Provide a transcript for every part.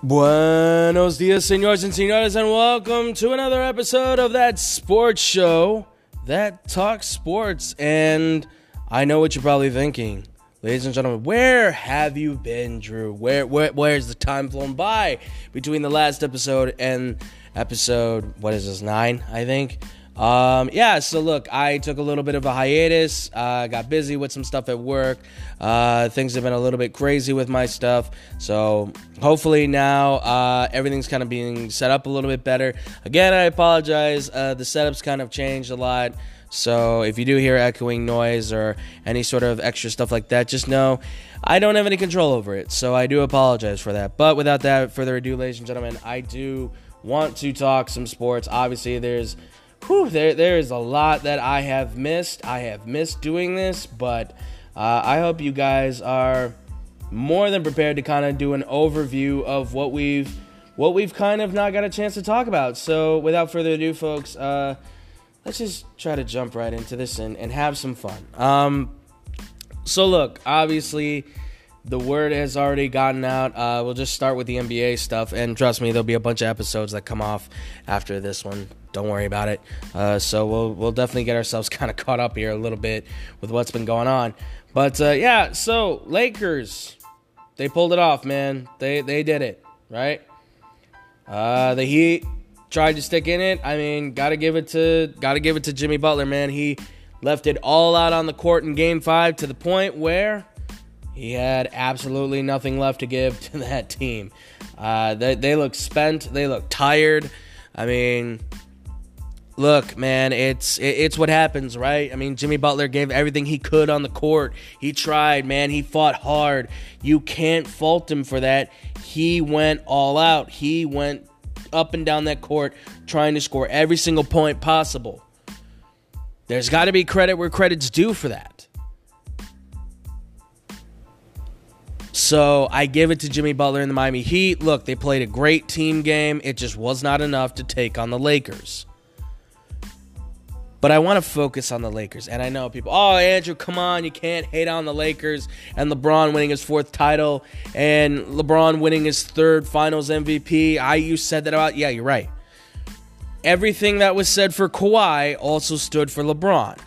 Buenos dias, senores and senores, and welcome to another episode of that sports show that talks sports. And I know what you're probably thinking, ladies and gentlemen. Where have you been, Drew? Where, where, where's the time flown by between the last episode and episode? What is this? Nine, I think. Um, yeah, so look, I took a little bit of a hiatus. Uh, got busy with some stuff at work. Uh, things have been a little bit crazy with my stuff. So hopefully now uh, everything's kind of being set up a little bit better. Again, I apologize. Uh, the setup's kind of changed a lot. So if you do hear echoing noise or any sort of extra stuff like that, just know I don't have any control over it. So I do apologize for that. But without that further ado, ladies and gentlemen, I do want to talk some sports. Obviously, there's whew, there there is a lot that I have missed. I have missed doing this, but uh, I hope you guys are more than prepared to kind of do an overview of what we've what we've kind of not got a chance to talk about. So without further ado, folks, uh, let's just try to jump right into this and, and have some fun. Um, so look, obviously the word has already gotten out. Uh, we'll just start with the NBA stuff, and trust me, there'll be a bunch of episodes that come off after this one. Don't worry about it. Uh, so we'll we'll definitely get ourselves kind of caught up here a little bit with what's been going on. But uh, yeah, so Lakers, they pulled it off, man. They they did it, right? Uh, the Heat tried to stick in it. I mean, gotta give it to gotta give it to Jimmy Butler, man. He left it all out on the court in Game Five to the point where he had absolutely nothing left to give to that team. Uh, they, they look spent. They look tired. I mean, look, man, it's it's what happens, right? I mean, Jimmy Butler gave everything he could on the court. He tried, man. He fought hard. You can't fault him for that. He went all out. He went up and down that court trying to score every single point possible. There's got to be credit where credit's due for that. So I give it to Jimmy Butler and the Miami Heat. Look, they played a great team game. It just was not enough to take on the Lakers. But I want to focus on the Lakers. And I know people, oh, Andrew, come on. You can't hate on the Lakers and LeBron winning his fourth title and LeBron winning his third finals MVP. I, you said that about, yeah, you're right. Everything that was said for Kawhi also stood for LeBron.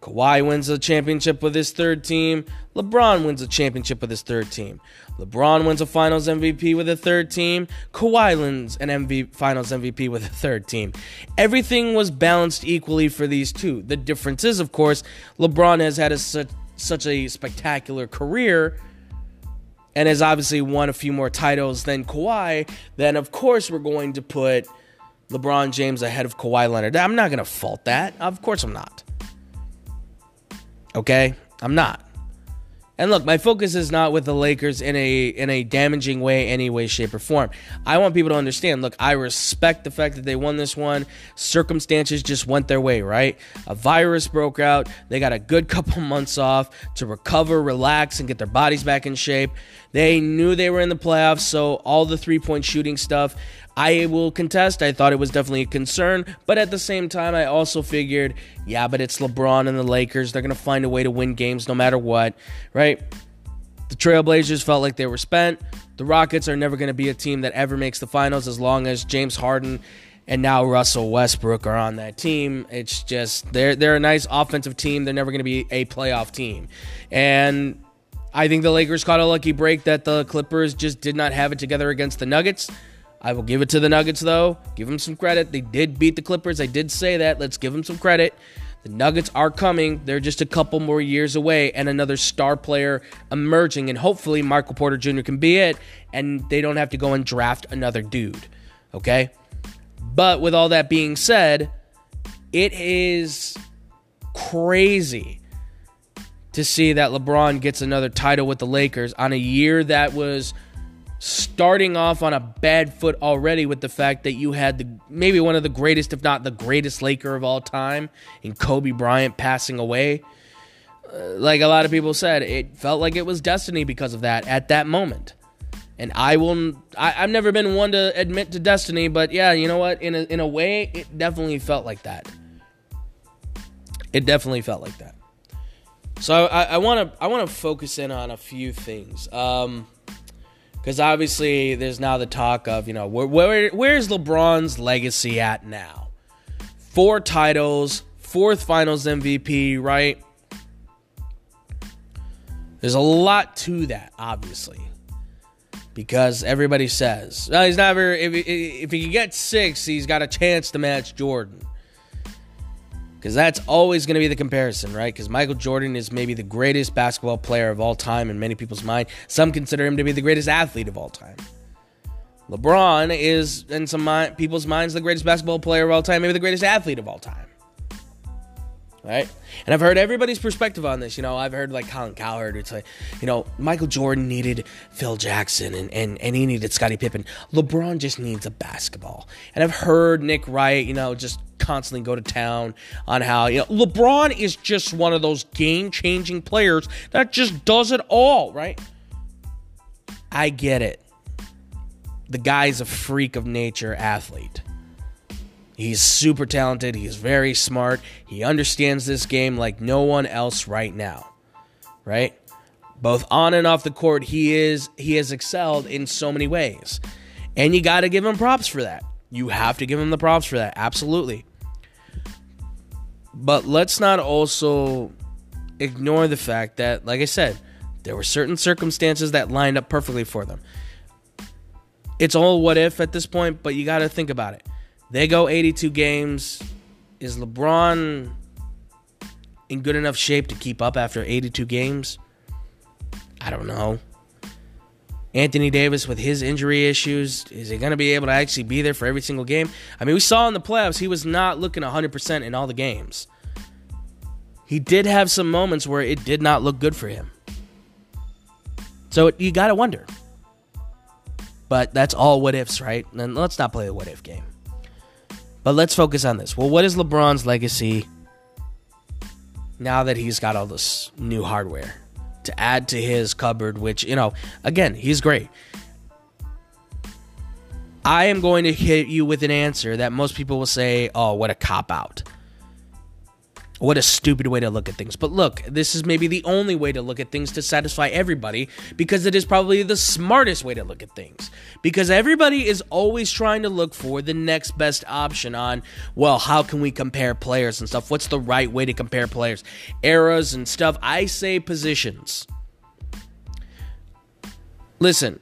Kawhi wins a championship with his third team. LeBron wins a championship with his third team. LeBron wins a finals MVP with a third team. Kawhi wins an MV, finals MVP with a third team. Everything was balanced equally for these two. The difference is, of course, LeBron has had a, such, such a spectacular career and has obviously won a few more titles than Kawhi. Then, of course, we're going to put LeBron James ahead of Kawhi Leonard. I'm not going to fault that. Of course, I'm not. Okay? I'm not. And look, my focus is not with the Lakers in a in a damaging way, any way, shape, or form. I want people to understand. Look, I respect the fact that they won this one. Circumstances just went their way, right? A virus broke out. They got a good couple months off to recover, relax, and get their bodies back in shape. They knew they were in the playoffs, so all the three point shooting stuff I will contest. I thought it was definitely a concern, but at the same time, I also figured, yeah, but it's LeBron and the Lakers. They're going to find a way to win games no matter what, right? The Trailblazers felt like they were spent. The Rockets are never going to be a team that ever makes the finals as long as James Harden and now Russell Westbrook are on that team. It's just they're they're a nice offensive team. They're never going to be a playoff team. And I think the Lakers caught a lucky break that the Clippers just did not have it together against the Nuggets. I will give it to the Nuggets, though. Give them some credit. They did beat the Clippers. I did say that. Let's give them some credit. The Nuggets are coming. They're just a couple more years away, and another star player emerging. And hopefully, Michael Porter Jr. can be it, and they don't have to go and draft another dude. Okay? But with all that being said, it is crazy to see that LeBron gets another title with the Lakers on a year that was starting off on a bad foot already with the fact that you had the maybe one of the greatest, if not the greatest Laker of all time, in Kobe Bryant passing away. Uh, like a lot of people said, it felt like it was destiny because of that at that moment. And I will. I, have never been one to admit to destiny, but yeah, you know what? In a, in a way, it definitely felt like that. It definitely felt like that. So I want to I want to focus in on a few things. Um, Because obviously, there's now the talk of, you know, where, where, where's LeBron's legacy at now? Four titles, fourth finals MVP, right? There's a lot to that, obviously. Because everybody says, well, he's never, if, if he gets six, he's got a chance to match Jordan. Because that's always going to be the comparison, right? Because Michael Jordan is maybe the greatest basketball player of all time in many people's mind. Some consider him to be the greatest athlete of all time. LeBron is, in some people's minds, the greatest basketball player of all time, maybe the greatest athlete of all time right? And I've heard everybody's perspective on this. You know, I've heard like Colin Cowherd It's like, you know, Michael Jordan needed Phil Jackson and, and, and he needed Scottie Pippen. LeBron just needs a basketball. And I've heard Nick Wright, you know, just constantly go to town on how, you know, LeBron is just one of those game changing players that just does it all, right? I get it. The guy's a freak of nature athlete. He's super talented. He's very smart. He understands this game like no one else right now. Right? Both on and off the court, he is he has excelled in so many ways. And you got to give him props for that. You have to give him the props for that. Absolutely. But let's not also ignore the fact that like I said, there were certain circumstances that lined up perfectly for them. It's all what if at this point, but you got to think about it. They go 82 games. Is LeBron in good enough shape to keep up after 82 games? I don't know. Anthony Davis with his injury issues, is he going to be able to actually be there for every single game? I mean, we saw in the playoffs he was not looking 100% in all the games. He did have some moments where it did not look good for him. So you got to wonder. But that's all what ifs, right? And let's not play the what if game. But let's focus on this. Well, what is LeBron's legacy now that he's got all this new hardware to add to his cupboard, which, you know, again, he's great. I am going to hit you with an answer that most people will say, oh, what a cop out. What a stupid way to look at things. But look, this is maybe the only way to look at things to satisfy everybody because it is probably the smartest way to look at things. Because everybody is always trying to look for the next best option on, well, how can we compare players and stuff? What's the right way to compare players? Eras and stuff. I say positions. Listen,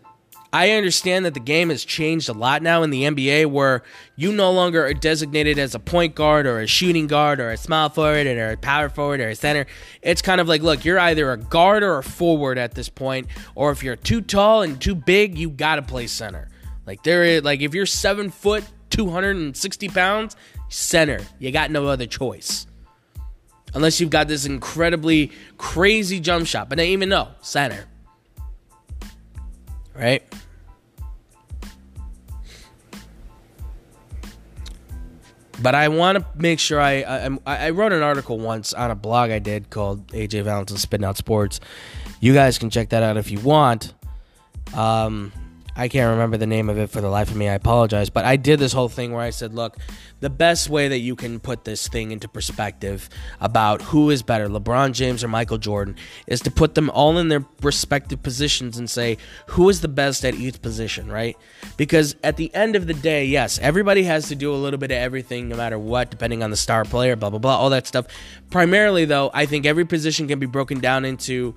I understand that the game has changed a lot now in the NBA where you no longer are designated as a point guard or a shooting guard or a small forward or a power forward or a center. It's kind of like, look, you're either a guard or a forward at this point, or if you're too tall and too big, you gotta play center. Like there is like if you're seven foot, 260 pounds, center. You got no other choice. Unless you've got this incredibly crazy jump shot. But even know, center right? But I want to make sure I, I I wrote an article once on a blog I did called AJ Valentine Spitting Out Sports. You guys can check that out if you want. Um, I can't remember the name of it for the life of me. I apologize. But I did this whole thing where I said, look, the best way that you can put this thing into perspective about who is better, LeBron James or Michael Jordan, is to put them all in their respective positions and say, who is the best at each position, right? Because at the end of the day, yes, everybody has to do a little bit of everything no matter what, depending on the star player, blah, blah, blah, all that stuff. Primarily, though, I think every position can be broken down into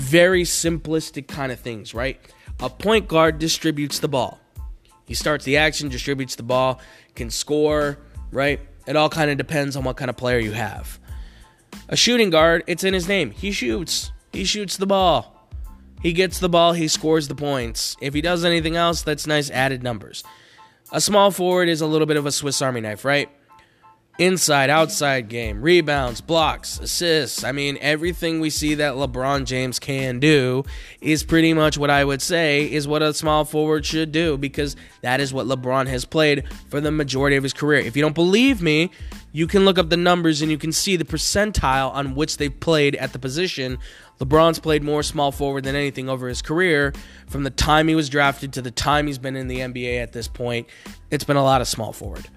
very simplistic kind of things, right? A point guard distributes the ball. He starts the action, distributes the ball, can score, right? It all kind of depends on what kind of player you have. A shooting guard, it's in his name. He shoots. He shoots the ball. He gets the ball, he scores the points. If he does anything else, that's nice added numbers. A small forward is a little bit of a Swiss Army knife, right? Inside outside game, rebounds, blocks, assists. I mean, everything we see that LeBron James can do is pretty much what I would say is what a small forward should do because that is what LeBron has played for the majority of his career. If you don't believe me, you can look up the numbers and you can see the percentile on which they played at the position. LeBron's played more small forward than anything over his career. From the time he was drafted to the time he's been in the NBA at this point, it's been a lot of small forward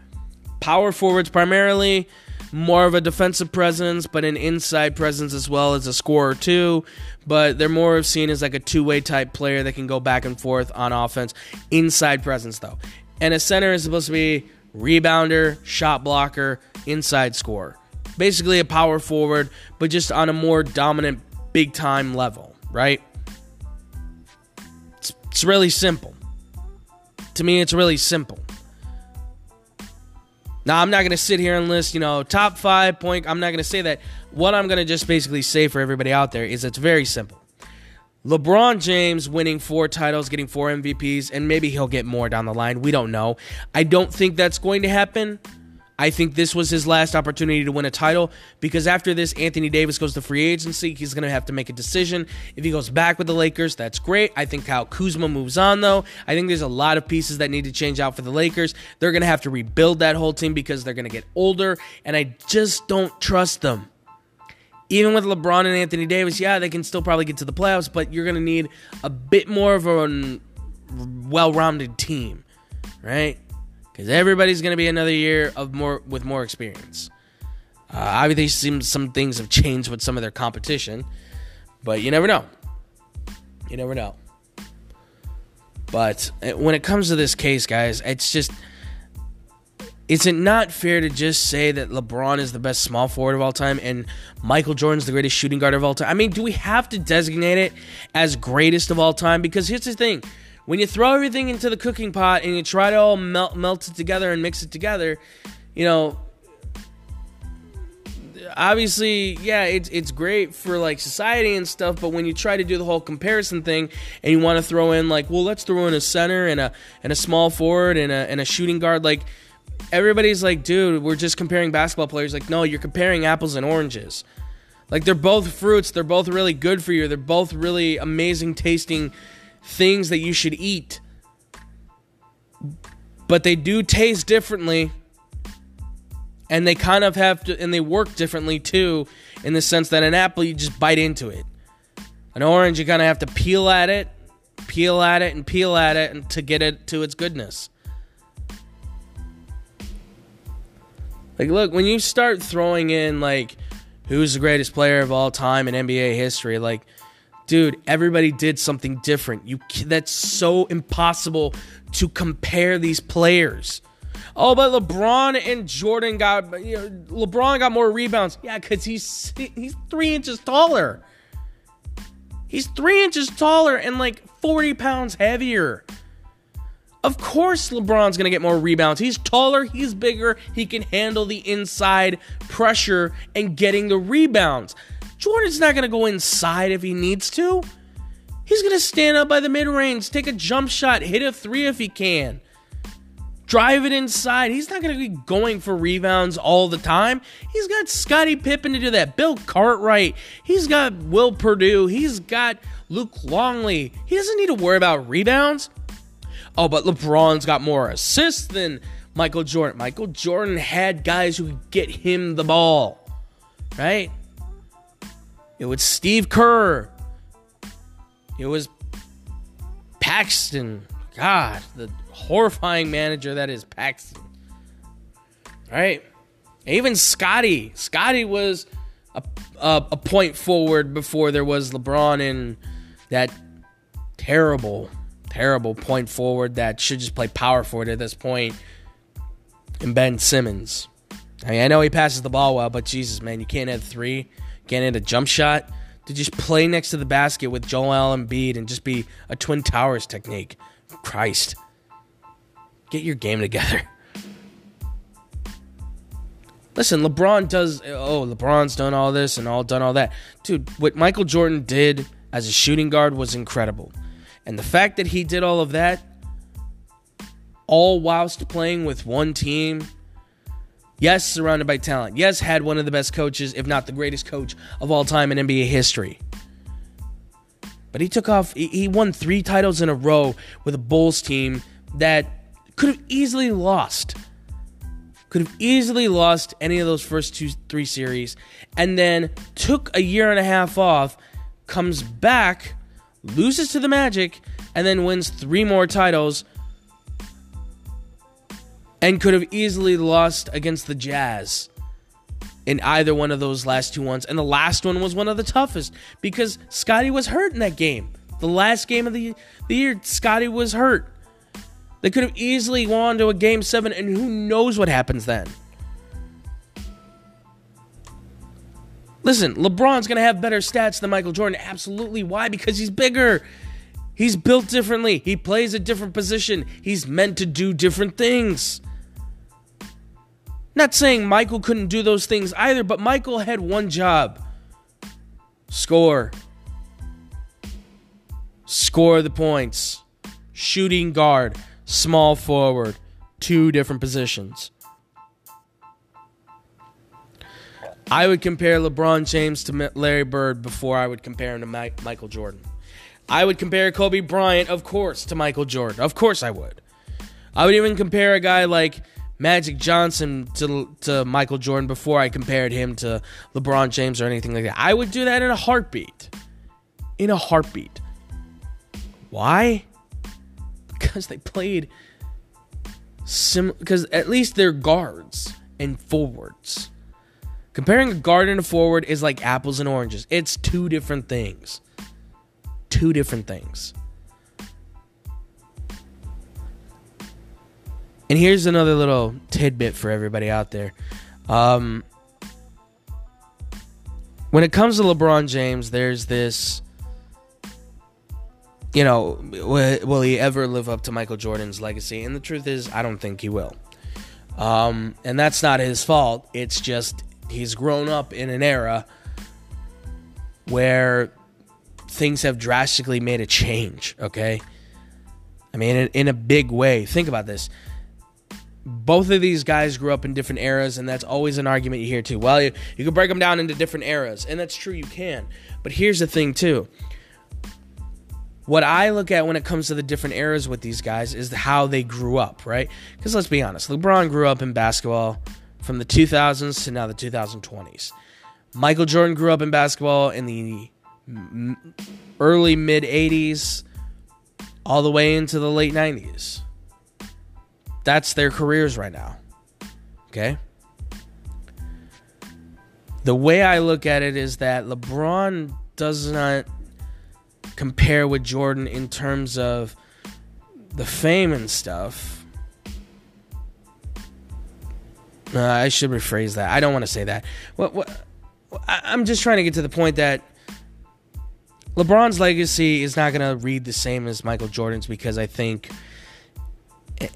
power forwards primarily. more of a defensive presence, but an inside presence as well as a scorer too. But they're more of seen as like a two-way type player that can go back and forth on offense. Inside presence though, and a center is supposed to be rebounder, shot blocker, inside scorer. Basically a power forward, but just on a more dominant, big time level, right? It's, it's really simple. To me, it's really simple. Now, I'm not going to sit here and list, you know, top five point. I'm not going to say that. What I'm going to just basically say for everybody out there is it's very simple. LeBron James winning four titles, getting four MVPs, and maybe he'll get more down the line. We don't know. I don't think that's going to happen. I think this was his last opportunity to win a title because after this, Anthony Davis goes to free agency. He's going to have to make a decision. If he goes back with the Lakers, that's great. I think how Kuzma moves on, though, I think there's a lot of pieces that need to change out for the Lakers. They're going to have to rebuild that whole team because they're going to get older, and I just don't trust them. Even with LeBron and Anthony Davis, yeah, they can still probably get to the playoffs, but you're going to need a bit more of a well rounded team, right? Because everybody's going to be another year of more with more experience. Uh, obviously, seems some things have changed with some of their competition, but you never know. You never know. But uh, when it comes to this case, guys, it's just is it not fair to just say that LeBron is the best small forward of all time and Michael Jordan's the greatest shooting guard of all time? I mean, do we have to designate it as greatest of all time? Because here's the thing when you throw everything into the cooking pot and you try to all melt, melt it together and mix it together, you know, obviously, yeah, it's it's great for like society and stuff. But when you try to do the whole comparison thing and you want to throw in like, well, let's throw in a center and a and a small forward and a and a shooting guard, like everybody's like, dude, we're just comparing basketball players. Like, no, you're comparing apples and oranges. Like they're both fruits. They're both really good for you. They're both really amazing tasting things that you should eat. But they do taste differently. And they kind of have to, and they work differently too, in the sense that an apple, you just bite into it. An orange, you kind of have to peel at it, peel at it, and peel at it and to get it to its goodness. Like, look, when you start throwing in, like, who's the greatest player of all time in NBA history, like, dude, everybody did something different. You that's so impossible to compare these players. Oh, but LeBron and Jordan got you know, LeBron got more rebounds. Yeah, because he's he's three inches taller. He's three inches taller and like 40 pounds heavier. Of course, LeBron's to get more rebounds. He's taller, he's bigger, he can handle the inside pressure and getting the rebounds. Jordan's not going to go inside if he needs to. He's going to stand up by the mid range, take a jump shot, hit a three if he can. Drive it inside. He's not going to be going for rebounds all the time. He's got Scottie Pippen to do that. Bill Cartwright. He's got Will Perdue. He's got Luke Longley. He doesn't need to worry about rebounds. Oh, but LeBron's got more assists than Michael Jordan. Michael Jordan had guys who could get him the ball, right? It was Steve Kerr. It was Paxson. God, the horrifying manager that is Paxson. Right? Even Scottie. Scottie was a, a, a point forward before there was LeBron in that terrible, terrible point forward that should just play power forward at this point. And Ben Simmons. I mean, I know he passes the ball well, but Jesus, man, you can't have three getting a jump shot to just play next to the basket with Joel Embiid and just be a Twin Towers technique. Christ. Get your game together. Listen, LeBron does. Oh, LeBron's done all this and all done all that. Dude, what Michael Jordan did as a shooting guard was incredible. And the fact that he did all of that, all whilst playing with one team Yes, surrounded by talent. Yes, had one of the best coaches, if not the greatest coach of all time in NBA history. But he took off, he won three titles in a row with a Bulls team that could have easily lost. Could have easily lost any of those first two, three series, and then took a year and a half off, comes back, loses to the Magic, and then wins three more titles and could have easily lost against the Jazz. in either one of those last two ones. And the last one was one of the toughest because Scottie was hurt in that game. The last game of the, the year, Scottie was hurt. They could have easily gone to a game seven, and who knows what happens then. Listen, LeBron's going to have better stats than Michael Jordan. Absolutely. Why? Because he's bigger. He's built differently. He plays a different position. He's meant to do different things. Not saying Michael couldn't do those things either, but Michael had one job score. Score the points. Shooting guard, small forward, two different positions. I would compare LeBron James to Larry Bird before I would compare him to Mike, Michael Jordan. I would compare Kobe Bryant, of course, to Michael Jordan. Of course, I would. I would even compare a guy like Magic Johnson to to Michael Jordan before I compared him to LeBron James or anything like that. I would do that in a heartbeat. In a heartbeat. Why? Because they played sim because at least they're guards and forwards. Comparing a guard and a forward is like apples and oranges. It's two different things. Two different things. And here's another little tidbit for everybody out there. Um, when it comes to LeBron James, there's this. You know, will he ever live up to Michael Jordan's legacy? And the truth is, I don't think he will. Um, and that's not his fault. It's just he's grown up in an era where things have drastically made a change, okay? I mean, in, in, a big way. Think about this. Both of these guys grew up in different eras, and that's always an argument you hear too. Well, you, you can break them down into different eras, and that's true, you can. But here's the thing, too. What I look at when it comes to the different eras with these guys is how they grew up, right? Because let's be honest, LeBron grew up in basketball from the 2000s to now the 2020s. Michael Jordan grew up in basketball in the early mid 80s all the way into the late 90s. That's their careers right now. Okay? The way I look at it is that LeBron does not compare with Jordan in terms of the fame and stuff. Uh, I should rephrase that. I don't want to say that. What, what, I'm just trying to get to the point that LeBron's legacy is not going to read the same as Michael Jordan's because I think,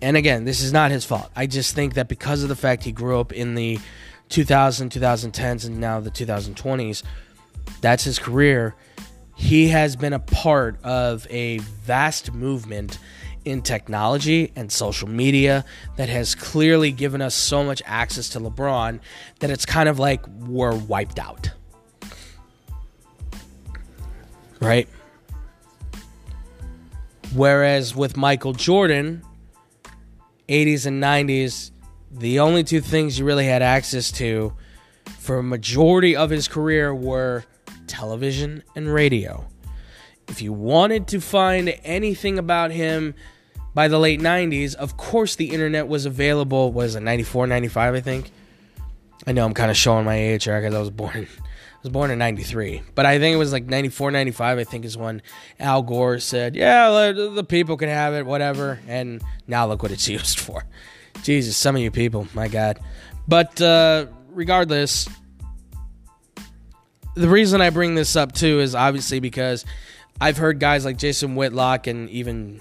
and again, this is not his fault. I just think that because of the fact he grew up in the 2000, 2010s, and now the 2020s, that's his career. He has been a part of a vast movement in technology and social media that has clearly given us so much access to LeBron that it's kind of like we're wiped out. Right? Whereas with Michael Jordan, 80s and 90s, the only two things you really had access to for a majority of his career were television and radio. If you wanted to find anything about him by the late 90s, of course the internet was available. Was it 94, 95, I think? I know I'm kind of showing my age here because I was born was born in 93. But I think it was like 94, 95, I think is when Al Gore said, yeah, the people can have it, whatever. And now look what it's used for. Jesus, some of you people, my God. But uh, regardless, the reason I bring this up too is obviously because I've heard guys like Jason Whitlock and even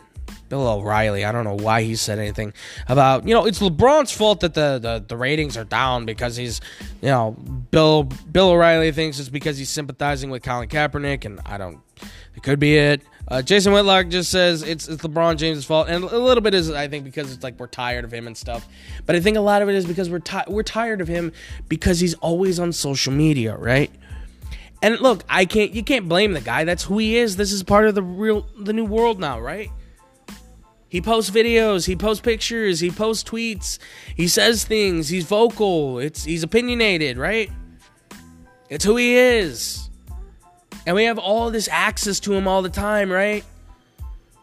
Bill O'Reilly. I don't know why he said anything about you know it's LeBron's fault that the, the, the ratings are down because he's you know Bill Bill O'Reilly thinks it's because he's sympathizing with Colin Kaepernick and I don't it could be it. Uh, Jason Whitlock just says it's it's LeBron James' fault, and a little bit is I think because it's like we're tired of him and stuff. But I think a lot of it is because we're ti- we're tired of him because he's always on social media, right? And look, I can't you can't blame the guy. That's who he is. This is part of the real the new world now, right? He posts videos, he posts pictures, he posts tweets, he says things, he's vocal, it's he's opinionated, right? It's who he is. And we have all this access to him all the time, right?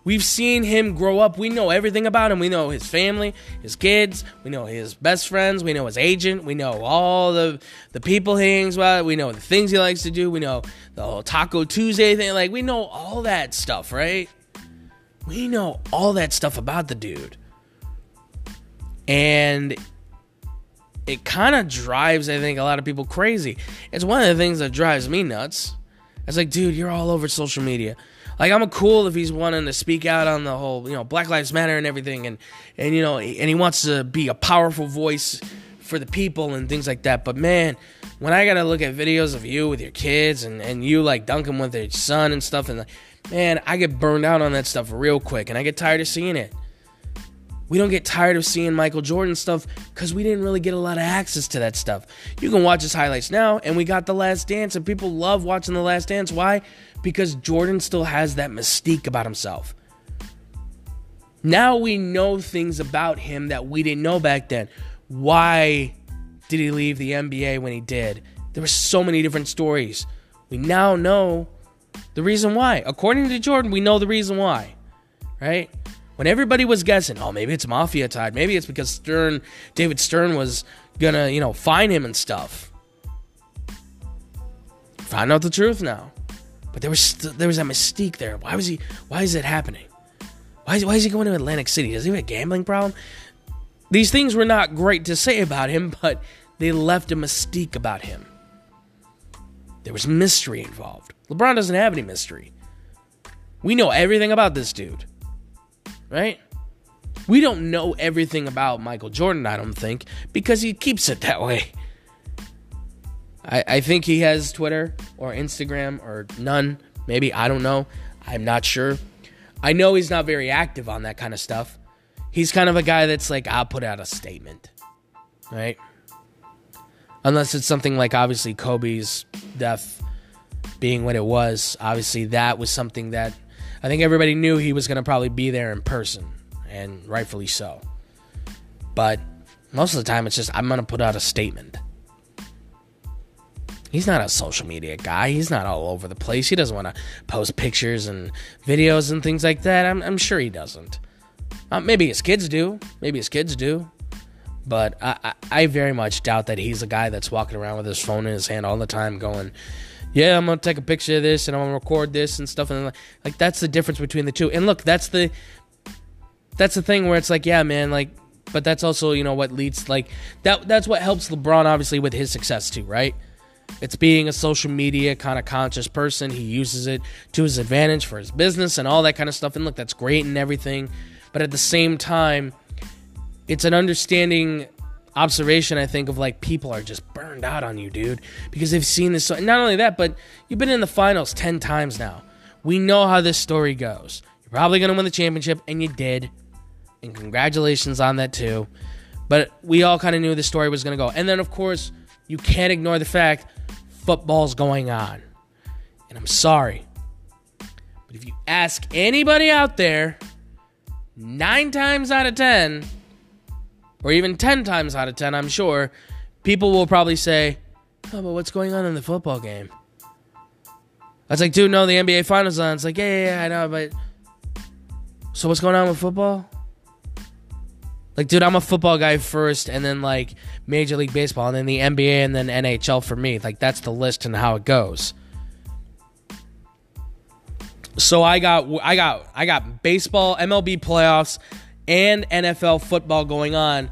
We've seen him grow up. We know everything about him. We know his family, his kids. We know his best friends. We know his agent. We know all the the people he hangs with. We know the things he likes to do. We know the whole Taco Tuesday thing. Like we know all that stuff, right? We know all that stuff about the dude. And it kind of drives, I think, a lot of people crazy. It's one of the things that drives me nuts. It's like, dude, you're all over social media. Like I'm cool if he's wanting to speak out on the whole, you know, Black Lives Matter and everything, and and you know, and he wants to be a powerful voice for the people and things like that. But man, when I gotta look at videos of you with your kids and and you like dunking with your son and stuff, and man, I get burned out on that stuff real quick, and I get tired of seeing it. We don't get tired of seeing Michael Jordan stuff because we didn't really get a lot of access to that stuff. You can watch his highlights now, and we got The Last Dance, and people love watching The Last Dance. Why? Because Jordan still has that mystique about himself. Now we know things about him that we didn't know back then. Why did he leave the NBA when he did? There were so many different stories. We now know the reason why. According to Jordan, we know the reason why. Right? When everybody was guessing, oh, maybe it's mafia tied. Maybe it's because Stern, David Stern was gonna, you know, fine him and stuff. Find out the truth now. But there was st- there was that mystique there. Why was he? Why is it happening? Why is, why is he going to Atlantic City? Does he have a gambling problem? These things were not great to say about him, but they left a mystique about him. There was mystery involved. LeBron doesn't have any mystery. We know everything about this dude right? We don't know everything about Michael Jordan, I don't think, because he keeps it that way. I, I think he has Twitter or Instagram or none. Maybe. I don't know. I'm not sure. I know he's not very active on that kind of stuff. He's kind of a guy that's like, I'll put out a statement, right? Unless it's something like obviously Kobe's death being what it was. Obviously, that was something that I think everybody knew he was going to probably be there in person, and rightfully so. But most of the time, it's just, I'm going to put out a statement. He's not a social media guy. He's not all over the place. He doesn't want to post pictures and videos and things like that. I'm, I'm sure he doesn't. Uh, maybe his kids do. Maybe his kids do. But I, I, I very much doubt that he's a guy that's walking around with his phone in his hand all the time going, yeah, I'm gonna take a picture of this and I'm gonna record this and stuff and like that's the difference between the two. And look, that's the that's the thing where it's like, yeah, man, like but that's also, you know, what leads like that that's what helps LeBron obviously with his success too, right? It's being a social media kind of conscious person. He uses it to his advantage for his business and all that kind of stuff. And look, that's great and everything. But at the same time, it's an understanding observation I think of like people are just burned out on you, dude, because they've seen this. Not only that, but you've been in the finals 10 times now. We know how this story goes. You're probably going to win the championship, and you did. And congratulations on that, too. But we all kind of knew the story was going to go. And then, of course, you can't ignore the fact football's going on. And I'm sorry. But if you ask anybody out there, nine times out of 10, or even 10 times out of 10, I'm sure, people will probably say, Oh, but what's going on in the football game? I was like, dude, no, the NBA Finals on. It's like, yeah, yeah, yeah, I know, but. So what's going on with football? Like, dude, I'm a football guy first, and then like Major League Baseball, and then the NBA, and then NHL for me. Like, that's the list and how it goes. So I got, I got, I got baseball, MLB playoffs, and NFL football going on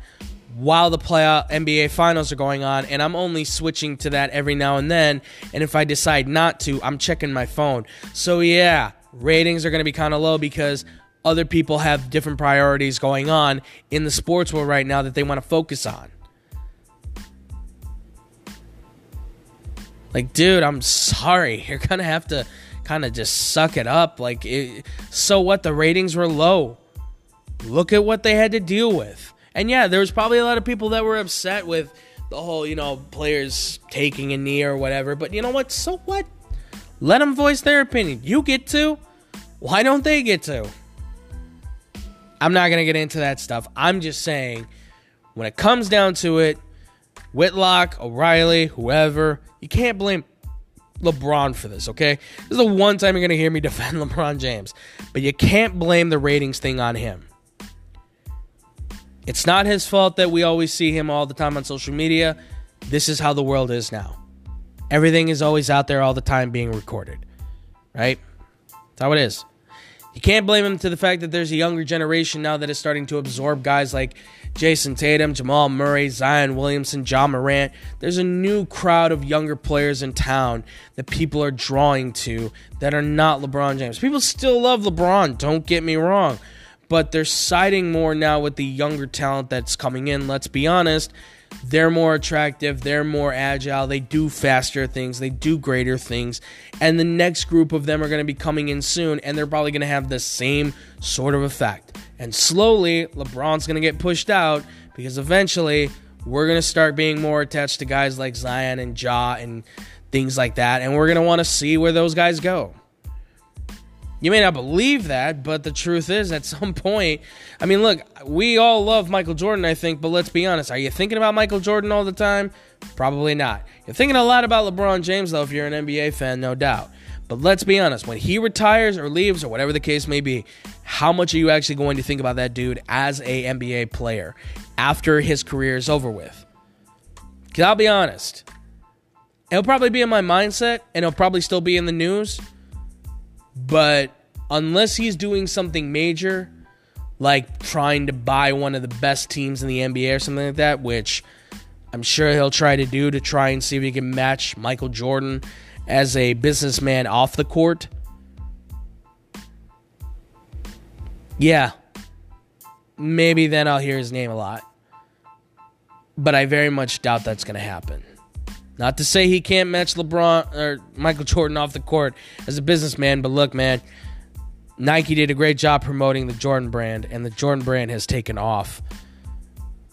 while the playoff NBA finals are going on, and I'm only switching to that every now and then. And if I decide not to, I'm checking my phone. So yeah, ratings are going to be kind of low because other people have different priorities going on in the sports world right now that they want to focus on. Like, dude, I'm sorry. You're gonna have to kind of just suck it up. Like, it, so what? The ratings were low. Look at what they had to deal with. And yeah, there was probably a lot of people that were upset with the whole, you know, players taking a knee or whatever. But you know what? So what? Let them voice their opinion. You get to. Why don't they get to? I'm not going to get into that stuff. I'm just saying, when it comes down to it, Whitlock, O'Reilly, whoever, you can't blame LeBron for this, okay? This is the one time you're going to hear me defend LeBron James. But you can't blame the ratings thing on him. It's not his fault that we always see him all the time on social media. This is how the world is now. Everything is always out there all the time being recorded, right? That's how it is. You can't blame him to the fact that there's a younger generation now that is starting to absorb guys like Jayson Tatum, Jamal Murray, Zion Williamson, Ja Morant. There's a new crowd of younger players in town that people are drawing to that are not LeBron James. People still love LeBron, don't get me wrong, but they're siding more now with the younger talent that's coming in. Let's be honest. They're more attractive, they're more agile, they do faster things, they do greater things. And the next group of them are going to be coming in soon, and they're probably going to have the same sort of effect. And slowly, LeBron's going to get pushed out because eventually we're going to start being more attached to guys like Zion and Ja and things like that. And we're going to want to see where those guys go. You may not believe that, but the truth is, at some point, I mean, look, we all love Michael Jordan, I think, but let's be honest. Are you thinking about Michael Jordan all the time? Probably not. You're thinking a lot about LeBron James, though, if you're an NBA fan, no doubt. But let's be honest, when he retires or leaves or whatever the case may be, how much are you actually going to think about that dude as a NBA player after his career is over with? Because I'll be honest, it'll probably be in my mindset and it'll probably still be in the news. But unless he's doing something major, like trying to buy one of the best teams in the NBA or something like that, which I'm sure he'll try to do to try and see if he can match Michael Jordan as a businessman off the court. Yeah, maybe then I'll hear his name a lot. But I very much doubt that's going to happen. Not to say he can't match LeBron or Michael Jordan off the court as a businessman, but look, man, Nike did a great job promoting the Jordan brand, and the Jordan brand has taken off.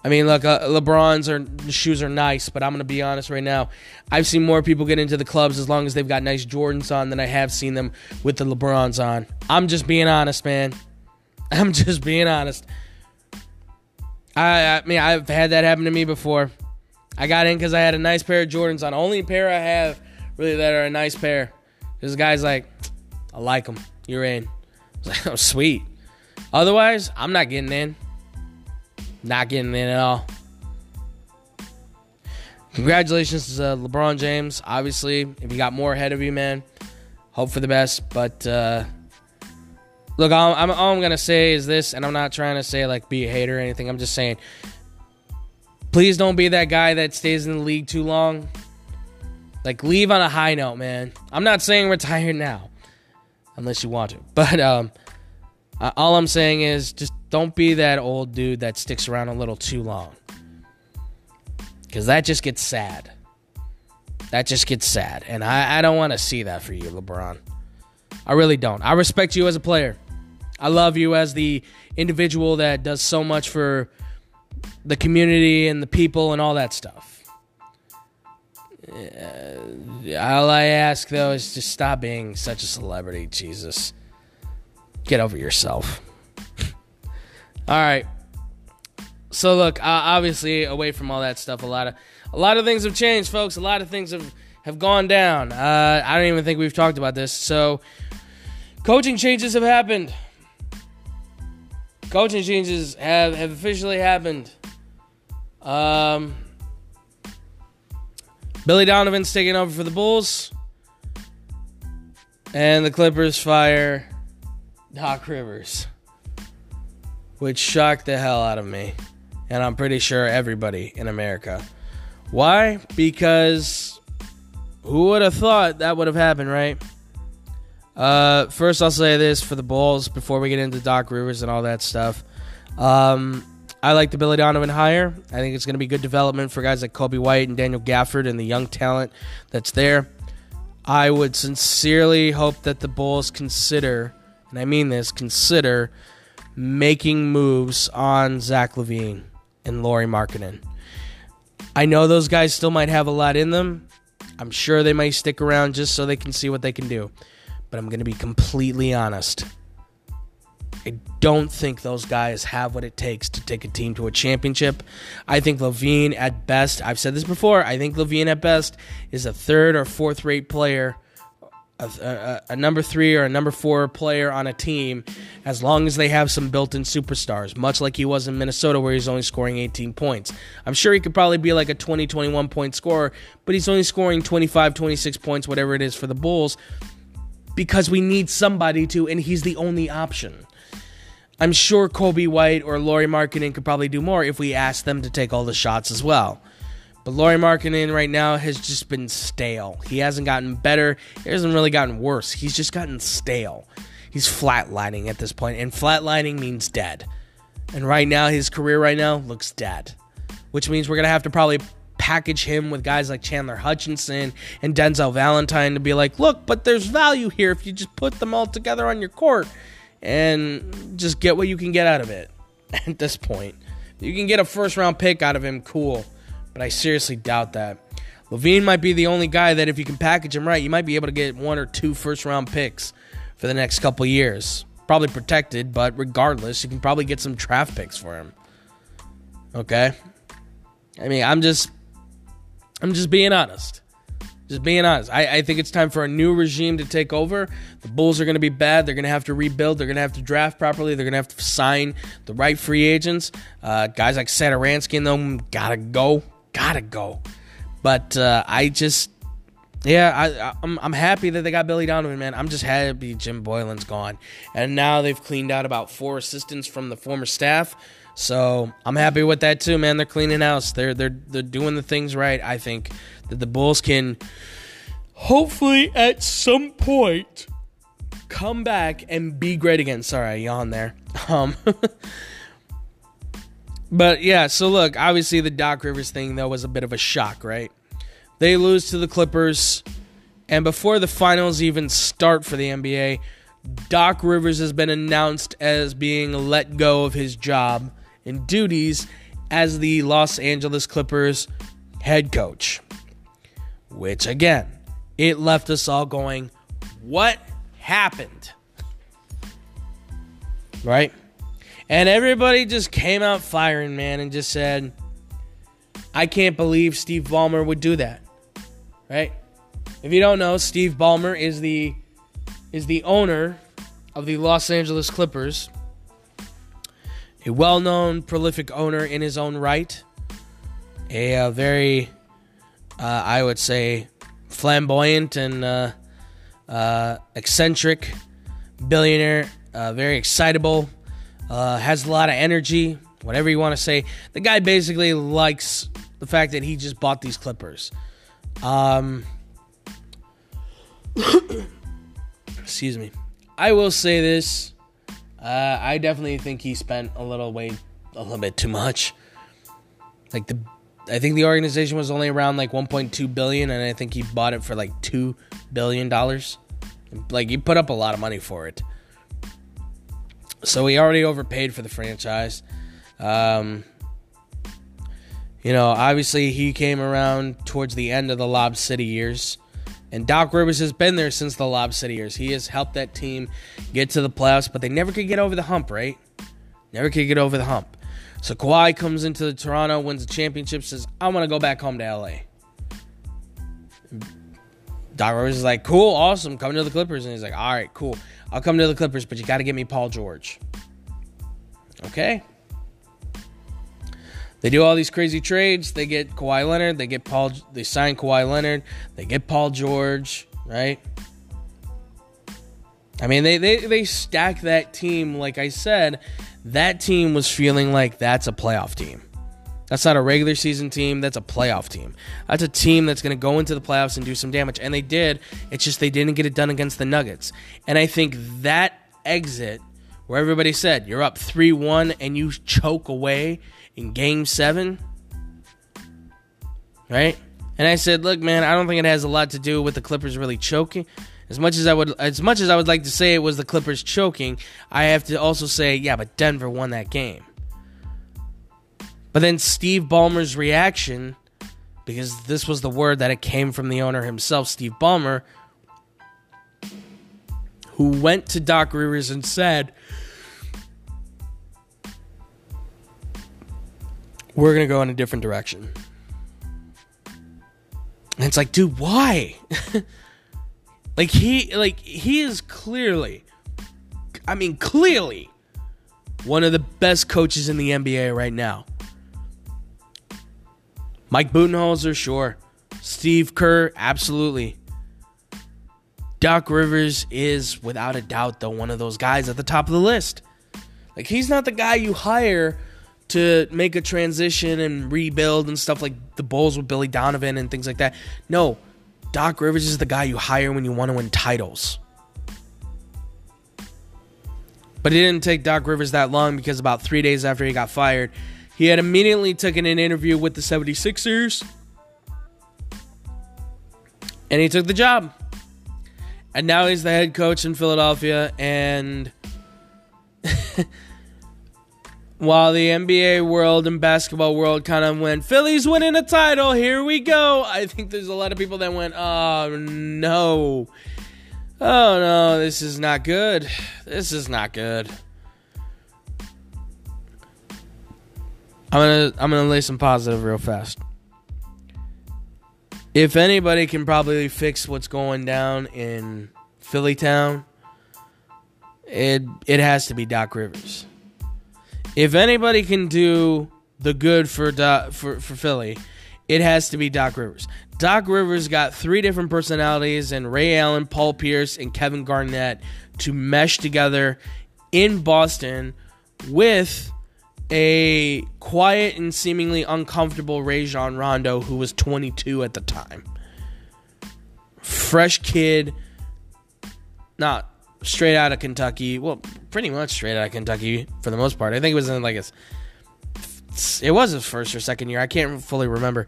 I mean, look, uh, LeBron's are, shoes are nice, but I'm going to be honest right now. I've seen more people get into the clubs as long as they've got nice Jordans on than I have seen them with the LeBrons on. I'm just being honest, man. I'm just being honest. I, I mean, I've had that happen to me before. I got in because I had a nice pair of Jordans on. Only pair I have really that are a nice pair. This guy's like, I like them. You're in. I was like, oh, sweet. Otherwise, I'm not getting in. Not getting in at all. Congratulations to uh, LeBron James. Obviously, if you got more ahead of you, man, hope for the best. But uh, look, all I'm, all I'm gonna say is this, and I'm not trying to say like be a hater or anything. I'm just saying, please don't be that guy that stays in the league too long. Like leave on a high note, man. I'm not saying retire now, unless you want to. But um, all I'm saying is just don't be that old dude that sticks around a little too long. Because that just gets sad. That just gets sad. And I, I don't want to see that for you, LeBron. I really don't. I respect you as a player. I love you as the individual that does so much for the community and the people and all that stuff. Uh, all I ask, though, is just stop being such a celebrity, Jesus. Get over yourself. All right. So look, uh, obviously, away from all that stuff, a lot of a lot of things have changed, folks. A lot of things have have gone down. Uh, I don't even think we've talked about this. So, coaching changes have happened. Coaching changes have have officially happened. Um, Billy Donovan's taking over for the Bulls, and the Clippers fire Doc Rivers which shocked the hell out of me. And I'm pretty sure everybody in America. Why? Because who would have thought that would have happened, right? Uh, first, I'll say this for the Bulls before we get into Doc Rivers and all that stuff. Um, I like the Billy Donovan hire. I think it's going to be good development for guys like Coby White and Daniel Gafford and the young talent that's there. I would sincerely hope that the Bulls consider, and I mean this, consider making moves on Zach LaVine and Lauri Markkanen. I know those guys still might have a lot in them. I'm sure they might stick around just so they can see what they can do. But I'm going to be completely honest. I don't think those guys have what it takes to take a team to a championship. I think LaVine, at best, I've said this before, I think LaVine, at best is a third or fourth rate player, a, a, a, number three or a number four player on a team, as long as they have some built in superstars, much like he was in Minnesota where he's only scoring 18 points. I'm sure he could probably be like a 20, 21 point scorer, but he's only scoring 25, 26 points, whatever it is for the Bulls, because we need somebody to, and he's the only option. I'm sure Coby White or Lauri Markkanen could probably do more if we asked them to take all the shots as well. But Lauri Markkanen right now has just been stale. He hasn't gotten better. He hasn't really gotten worse. He's just gotten stale. He's flatlining at this point, and flatlining means dead. And right now, his career right now looks dead, which means we're gonna have to probably package him with guys like Chandler Hutchison and Denzel Valentine to be like, look, but there's value here if you just put them all together on your court and just get what you can get out of it at this point. You can get a first round pick out of him, cool. But I seriously doubt that. LaVine might be the only guy that if you can package him right, you might be able to get one or two first round picks for the next couple years. Probably protected, but regardless, you can probably get some draft picks for him. Okay? I mean, I'm just I'm just being honest. Just being honest, I, I think it's time for a new regime to take over. The Bulls are going to be bad. They're going to have to rebuild. They're going to have to draft properly. They're going to have to sign the right free agents. Uh, guys like Satoransky and them gotta go, gotta go. But uh, I just, yeah, I, I'm, I'm happy that they got Billy Donovan, man. I'm just happy Jim Boylan's gone, and now they've cleaned out about four assistants from the former staff. So I'm happy with that too, man. They're cleaning house. They're they're they're doing the things right. I think that the Bulls can hopefully at some point come back and be great again. Sorry, I yawned there. Um, but yeah, so look, obviously the Doc Rivers thing though was a bit of a shock, right? They lose to the Clippers, and before the finals even start for the NBA, Doc Rivers has been announced as being let go of his job and duties as the Los Angeles Clippers head coach. Which again, it left us all going, what happened? Right? And everybody just came out firing, man, and just said, I can't believe Steve Ballmer would do that. Right? If you don't know, Steve Ballmer is the is the owner of the Los Angeles Clippers. A well-known prolific owner in his own right. A, a very uh, I would say, flamboyant and uh, uh, eccentric billionaire, uh, very excitable, uh, has a lot of energy, whatever you want to say. The guy basically likes the fact that he just bought these Clippers. Um, excuse me. I will say this. Uh, I definitely think he spent a little way, a little bit too much. Like the I think the organization was only around like 1.2 billion, and I think he bought it for like two billion dollars. Like he put up a lot of money for it. So he already overpaid for the franchise. Um, you know, obviously he came around towards the end of the Lob City years. And Doc Rivers has been there since the Lob City years. He has helped that team get to the playoffs, but they never could get over the hump, right? Never could get over the hump. So Kawhi comes into the Toronto, wins the championship, says, I want to go back home to LA. Doc Rivers is like, cool, awesome, come to the Clippers. And he's like, all right, cool. I'll come to the Clippers, but you got to get me Paul George. Okay. They do all these crazy trades. They get Kawhi Leonard. They get Paul. They sign Kawhi Leonard. They get Paul George. Right. I mean, they they they stack that team. Like I said, that team was feeling like that's a playoff team. That's not a regular season team. That's a playoff team. That's a team that's going to go into the playoffs and do some damage. And they did. It's just they didn't get it done against the Nuggets. And I think that exit, where everybody said you're up 3 1 and you choke away in game seven, right? And I said, look, man, I don't think it has a lot to do with the Clippers really choking. As much as I would, as much as I would like to say it was the Clippers choking, I have to also say, yeah, but Denver won that game. But then Steve Ballmer's reaction, because this was the word that it came from the owner himself, Steve Ballmer, who went to Doc Rivers and said, We're going to go in a different direction. And it's like, dude, why? like he like he is clearly I mean clearly one of the best coaches in the NBA right now. Mike Budenholzer, sure. Steve Kerr, absolutely. Doc Rivers is without a doubt though one of those guys at the top of the list. Like he's not the guy you hire to make a transition and rebuild and stuff like the Bulls with Billy Donovan and things like that. No, Doc Rivers is the guy you hire when you want to win titles. But it didn't take Doc Rivers that long because about three days after he got fired, he had immediately taken an interview with the 76ers and he took the job. And now he's the head coach in Philadelphia and while the NBA world and basketball world kind of went, Philly's winning a title, here we go. I think there's a lot of people that went, oh no. Oh no, this is not good. This is not good. I'm gonna I'm gonna lay some positive real fast. If anybody can probably fix what's going down in Philly town, it it has to be Doc Rivers if anybody can do the good for Doc, for for Philly, it has to be Doc Rivers. Doc Rivers got three different personalities and Ray Allen, Paul Pierce, and Kevin Garnett to mesh together in Boston with a quiet and seemingly uncomfortable Rajon Rondo who was 22 at the time. Fresh kid, not straight out of Kentucky. Well, pretty much straight out of Kentucky for the most part. I think it was in like his, it was his first or second year. I can't fully remember,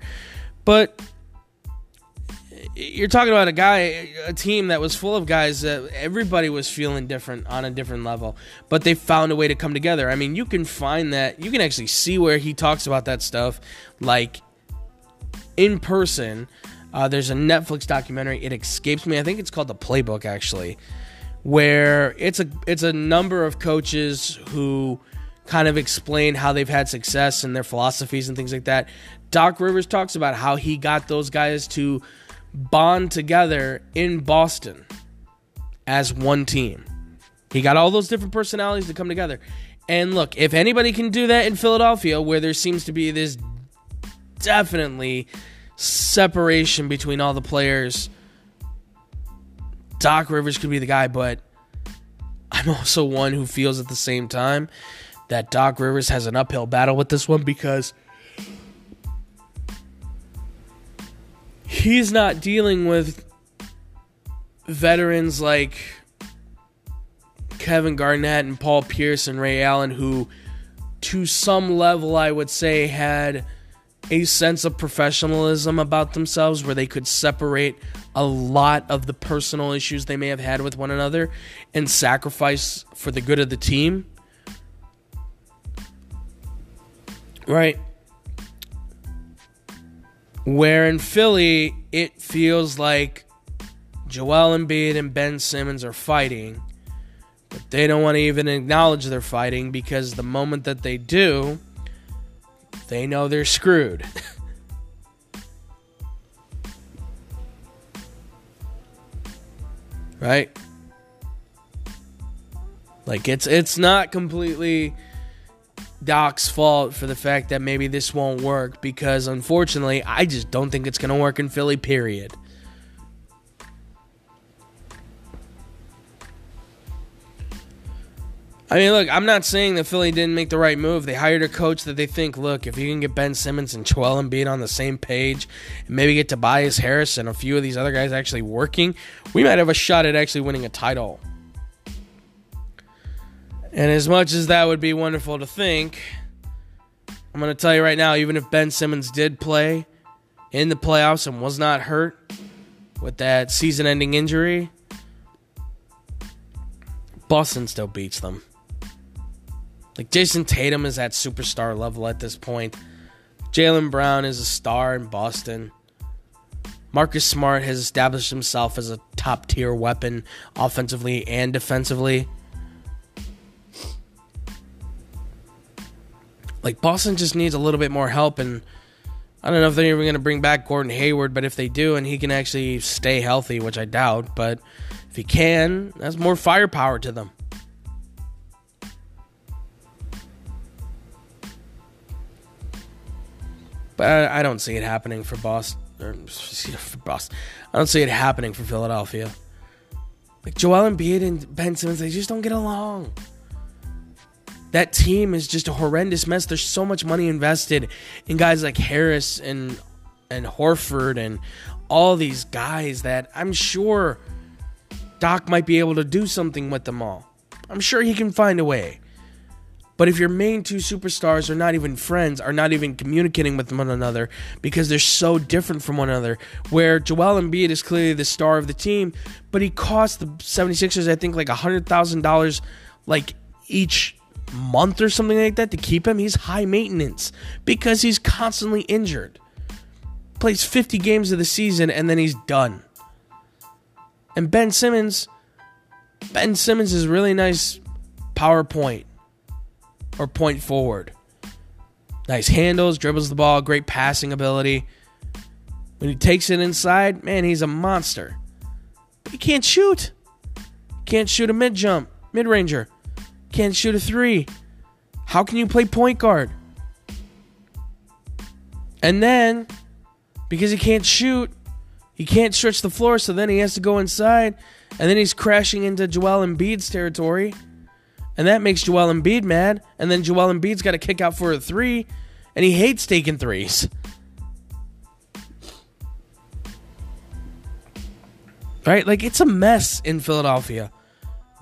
but you're talking about a guy, a team that was full of guys that everybody was feeling different on a different level, but they found a way to come together. I mean, you can find that, you can actually see where he talks about that stuff, like in person. Uh, there's a Netflix documentary. It escapes me. I think it's called The Playbook, actually where it's a it's a number of coaches who kind of explain how they've had success and their philosophies and things like that. Doc Rivers talks about how he got those guys to bond together in Boston as one team. He got all those different personalities to come together. And look, if anybody can do that in Philadelphia, where there seems to be this definitely separation between all the players Doc Rivers could be the guy, but I'm also one who feels at the same time that Doc Rivers has an uphill battle with this one because he's not dealing with veterans like Kevin Garnett and Paul Pierce and Ray Allen, who, to some level, I would say, had a sense of professionalism about themselves where they could separate a lot of the personal issues they may have had with one another and sacrifice for the good of the team. Right? Where in Philly, it feels like Joel Embiid and Ben Simmons are fighting, but they don't want to even acknowledge they're fighting because the moment that they do, they know they're screwed. right? Like it's it's not completely Doc's fault for the fact that maybe this won't work because unfortunately, I just don't think it's going to work in Philly period. I mean, look, I'm not saying that Philly didn't make the right move. They hired a coach that they think, look, if you can get Ben Simmons and Joel Embiid on the same page, and maybe get Tobias Harris and a few of these other guys actually working, we might have a shot at actually winning a title. And as much as that would be wonderful to think, I'm going to tell you right now, even if Ben Simmons did play in the playoffs and was not hurt with that season ending injury, Boston still beats them. Like Jayson Tatum is at superstar level at this point. Jaylen Brown is a star in Boston. Marcus Smart has established himself as a top tier weapon offensively and defensively. Like Boston just needs a little bit more help and I don't know if they're even going to bring back Gordon Hayward, but if they do and he can actually stay healthy, which I doubt, but if he can, that's more firepower to them. But I, I don't see it happening for Boston. Or for Boston. I don't see it happening for Philadelphia. Like Joel Embiid and Ben Simmons, they just don't get along. That team is just a horrendous mess. There's so much money invested in guys like Harris and and Horford and all these guys that I'm sure Doc might be able to do something with them all. I'm sure he can find a way. But if your main two superstars are not even friends, are not even communicating with one another because they're so different from one another, where Joel Embiid is clearly the star of the team, but he cost the 76ers, I think, like $100,000 like each month or something like that to keep him, he's high maintenance because he's constantly injured. Plays 50 games of the season and then he's done. And Ben Simmons, Ben Simmons is really nice PowerPoint or point forward. Nice handles, dribbles the ball, great passing ability. When he takes it inside, man, he's a monster. But he can't shoot. Can't shoot a mid jump, mid ranger. Can't shoot a three. How can you play point guard? And then, because he can't shoot, he can't stretch the floor, so then he has to go inside, and then he's crashing into Joel Embiid's territory. And that makes Joel Embiid mad, and then Joel Embiid's got to kick out for a three, and he hates taking threes. Right? Like, it's a mess in Philadelphia.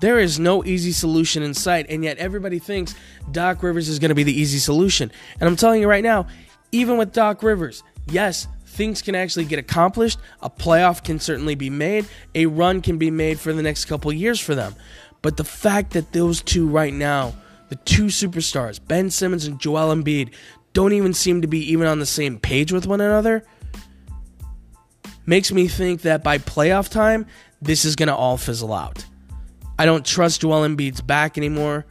There is no easy solution in sight, and yet everybody thinks Doc Rivers is going to be the easy solution. And I'm telling you right now, even with Doc Rivers, yes, things can actually get accomplished. A playoff can certainly be made. A run can be made for the next couple years for them. But the fact that those two right now, the two superstars, Ben Simmons and Joel Embiid, don't even seem to be even on the same page with one another, makes me think that by playoff time, this is going to all fizzle out. I don't trust Joel Embiid's back anymore.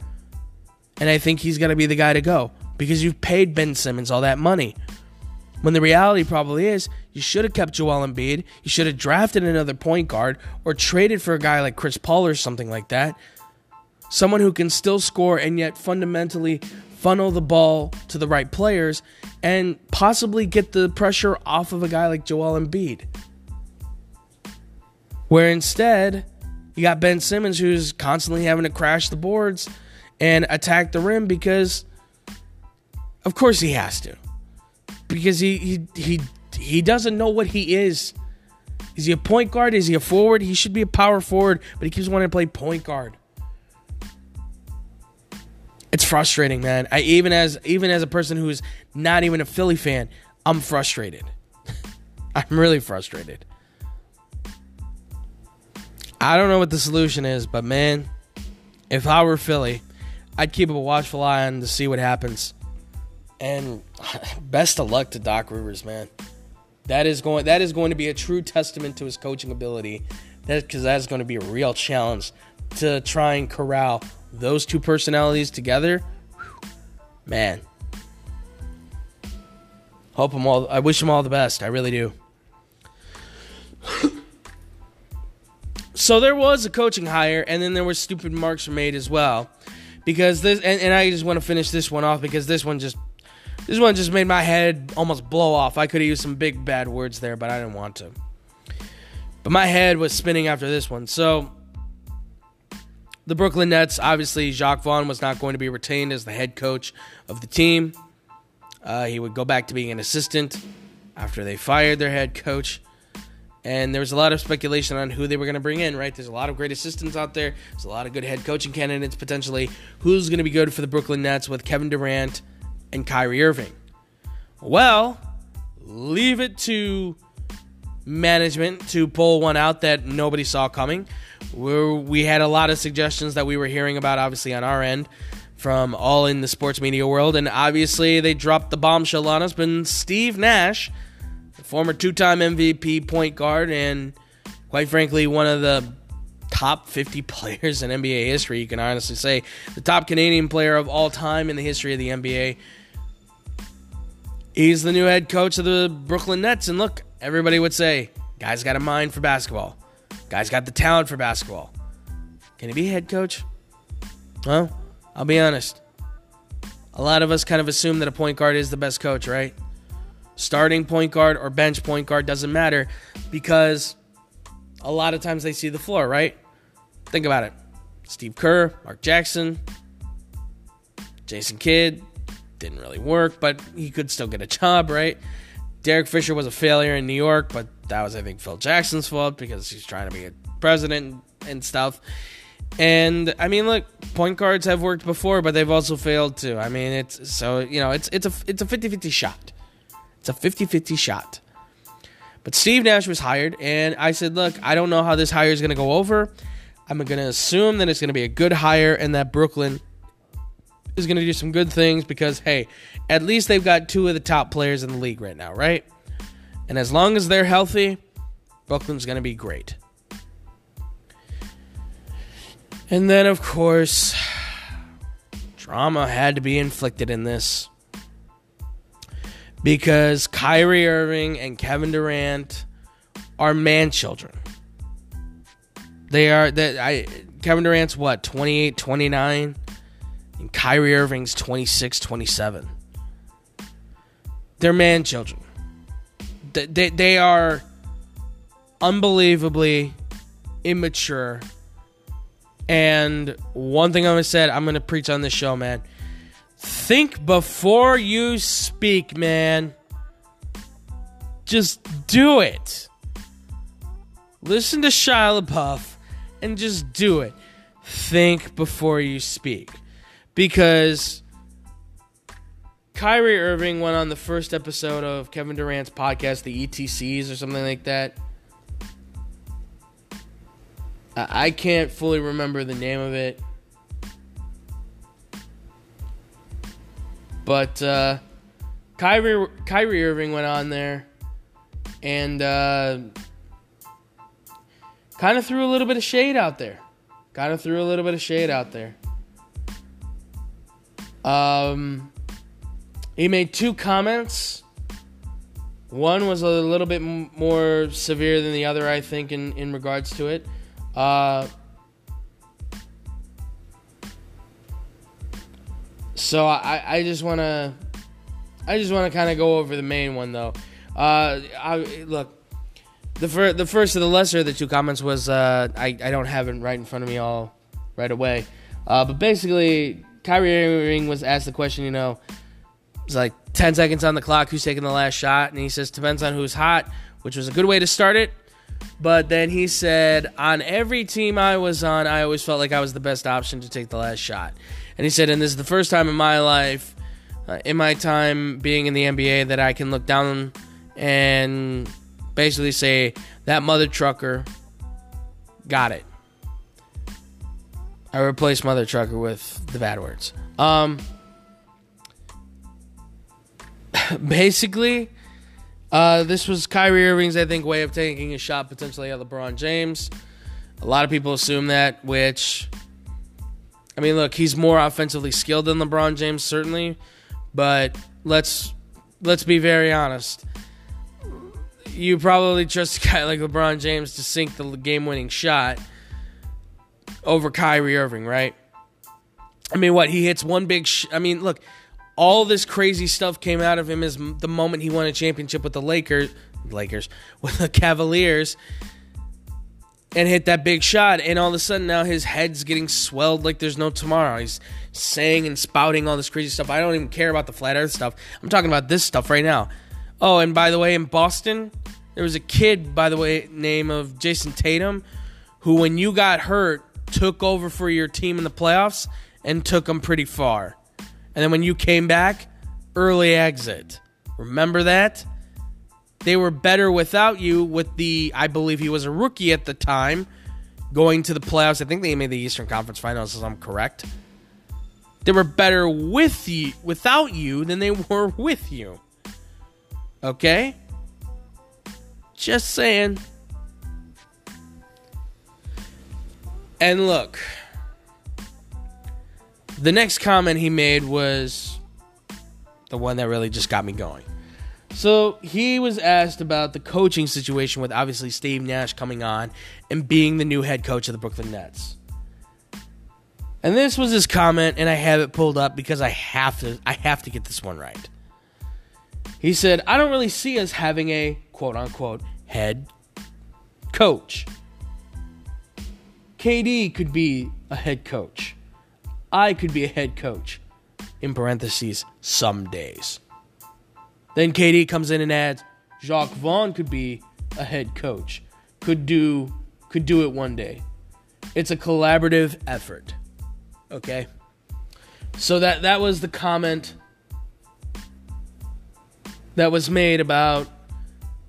And I think he's going to be the guy to go because you've paid Ben Simmons all that money. When the reality probably is, you should have kept Joel Embiid. You should have drafted another point guard or traded for a guy like Chris Paul or something like that. Someone who can still score and yet fundamentally funnel the ball to the right players and possibly get the pressure off of a guy like Joel Embiid. Where instead, you got Ben Simmons who's constantly having to crash the boards and attack the rim because of course he has to. Because he he he he doesn't know what he is. Is he a point guard? Is he a forward? He should be a power forward, but he keeps wanting to play point guard. It's frustrating, man. I even as even as a person who's not even a Philly fan, I'm frustrated. I'm really frustrated. I don't know what the solution is, but man, if I were Philly, I'd keep a watchful eye on to see what happens. And best of luck to Doc Rivers, man. That is going that is going to be a true testament to his coaching ability. That because that's going to be a real challenge to try and corral those two personalities together. Man. Hope them all I wish them all the best. I really do. So there was a coaching hire, and then there were stupid marks made as well. Because this, and, and I just want to finish this one off because this one just, this one just made my head almost blow off. I could have used some big bad words there, but I didn't want to. But my head was spinning after this one. So the Brooklyn Nets, obviously, Jacque Vaughn was not going to be retained as the head coach of the team. Uh, he would go back to being an assistant after they fired their head coach. And there was a lot of speculation on who they were going to bring in, right? There's a lot of great assistants out there. There's a lot of good head coaching candidates potentially. Who's going to be good for the Brooklyn Nets with Kevin Durant and Kyrie Irving? Well, leave it to management to pull one out that nobody saw coming. We're, we had a lot of suggestions that we were hearing about, obviously, on our end from all in the sports media world. And obviously, they dropped the bombshell on us. But Steve Nash former two time MVP point guard, and quite frankly, one of the top 50 players in NBA history. You can honestly say the top Canadian player of all time in the history of the NBA. He's the new head coach of the Brooklyn Nets. And look, everybody would say, guy's got a mind for basketball. Guy's got the talent for basketball. Can he be head coach? Well, I'll be honest. A lot of us kind of assume that a point guard is the best coach, right? Starting point guard or bench point guard doesn't matter because a lot of times they see the floor, right? Think about it. Steve Kerr, Mark Jackson, Jason Kidd didn't really work, but he could still get a job, right? Derek Fisher was a failure in New York, but that was, I think, Phil Jackson's fault because he's trying to be a president and stuff. And I mean, look, point guards have worked before, but they've also failed too. I mean, it's so you know, it's it's a it's a 50-50 shot. It's a 50-50 shot. But Steve Nash was hired, and I said, look, I don't know how this hire is going to go over. I'm going to assume that it's going to be a good hire and that Brooklyn is going to do some good things because, hey, at least they've got two of the top players in the league right now, right? And as long as they're healthy, Brooklyn's going to be great. And then, of course, drama had to be inflicted in this because Kyrie Irving and Kevin Durant are man children. They are that I Kevin Durant's what 28, 29 and Kyrie Irving's 26, 27. They're man children. They, they, they are unbelievably immature. And one thing I'm to say, I'm going to preach on this show, man. Think before you speak, man. Just do it. Listen to Shia LaBeouf and just do it. Think before you speak because Kyrie Irving went on the first episode of Kevin Durant's podcast, the ETCs or something like that. I can't fully remember the name of it. But uh, Kyrie Kyrie Irving went on there and uh, kind of threw a little bit of shade out there. Kind of threw a little bit of shade out there. Um, he made two comments. One was a little bit more severe than the other, I think, in, in regards to it. Uh, so I, I just want to I just want to kind of go over the main one though. Uh, I, look, the fir- the first of the lesser of the two comments was uh, I I don't have it right in front of me all right away, uh, but basically Kyrie Irving was asked the question, you know, it's like 10 seconds on the clock, who's taking the last shot? And he says, depends on who's hot, which was a good way to start it. But then he said, on every team I was on, I always felt like I was the best option to take the last shot. And he said, and this is the first time in my life, uh, in my time being in the NBA, that I can look down and basically say, that mother trucker got it. I replaced Mother Trucker with the bad words. Um, basically, uh, this was Kyrie Irving's, I think, way of taking a shot potentially at LeBron James. A lot of people assume that, which, I mean, look, he's more offensively skilled than LeBron James, certainly, but let's let's be very honest. You probably trust a guy like LeBron James to sink the game-winning shot over Kyrie Irving, right? I mean, what he hits one big. Sh- I mean, look, all this crazy stuff came out of him is the moment he won a championship with the Lakers, Lakers with the Cavaliers, and hit that big shot. And all of a sudden, now his head's getting swelled like there's no tomorrow. He's saying and spouting all this crazy stuff. I don't even care about the flat Earth stuff. I'm talking about this stuff right now. Oh, and by the way, in Boston, there was a kid, by the way, name of Jayson Tatum, who when you got hurt took over for your team in the playoffs and took them pretty far. And then when you came back, early exit. Remember that? They were better without you with the I believe he was a rookie at the time going to the playoffs. I think they made the Eastern Conference Finals if I'm correct. They were better with you without you than they were with you. Okay? Just saying. And look, the next comment he made was the one that really just got me going. So he was asked about the coaching situation with obviously Steve Nash coming on and being the new head coach of the Brooklyn Nets. And this was his comment, and I have it pulled up because I have to I have to get this one right. He said, I don't really see us having a quote unquote head coach. KD could be a head coach. I could be a head coach. In parentheses, some days. Then KD comes in and adds, Jacque Vaughn could be a head coach. Could do could do it one day. It's a collaborative effort. Okay? So that that was the comment that was made about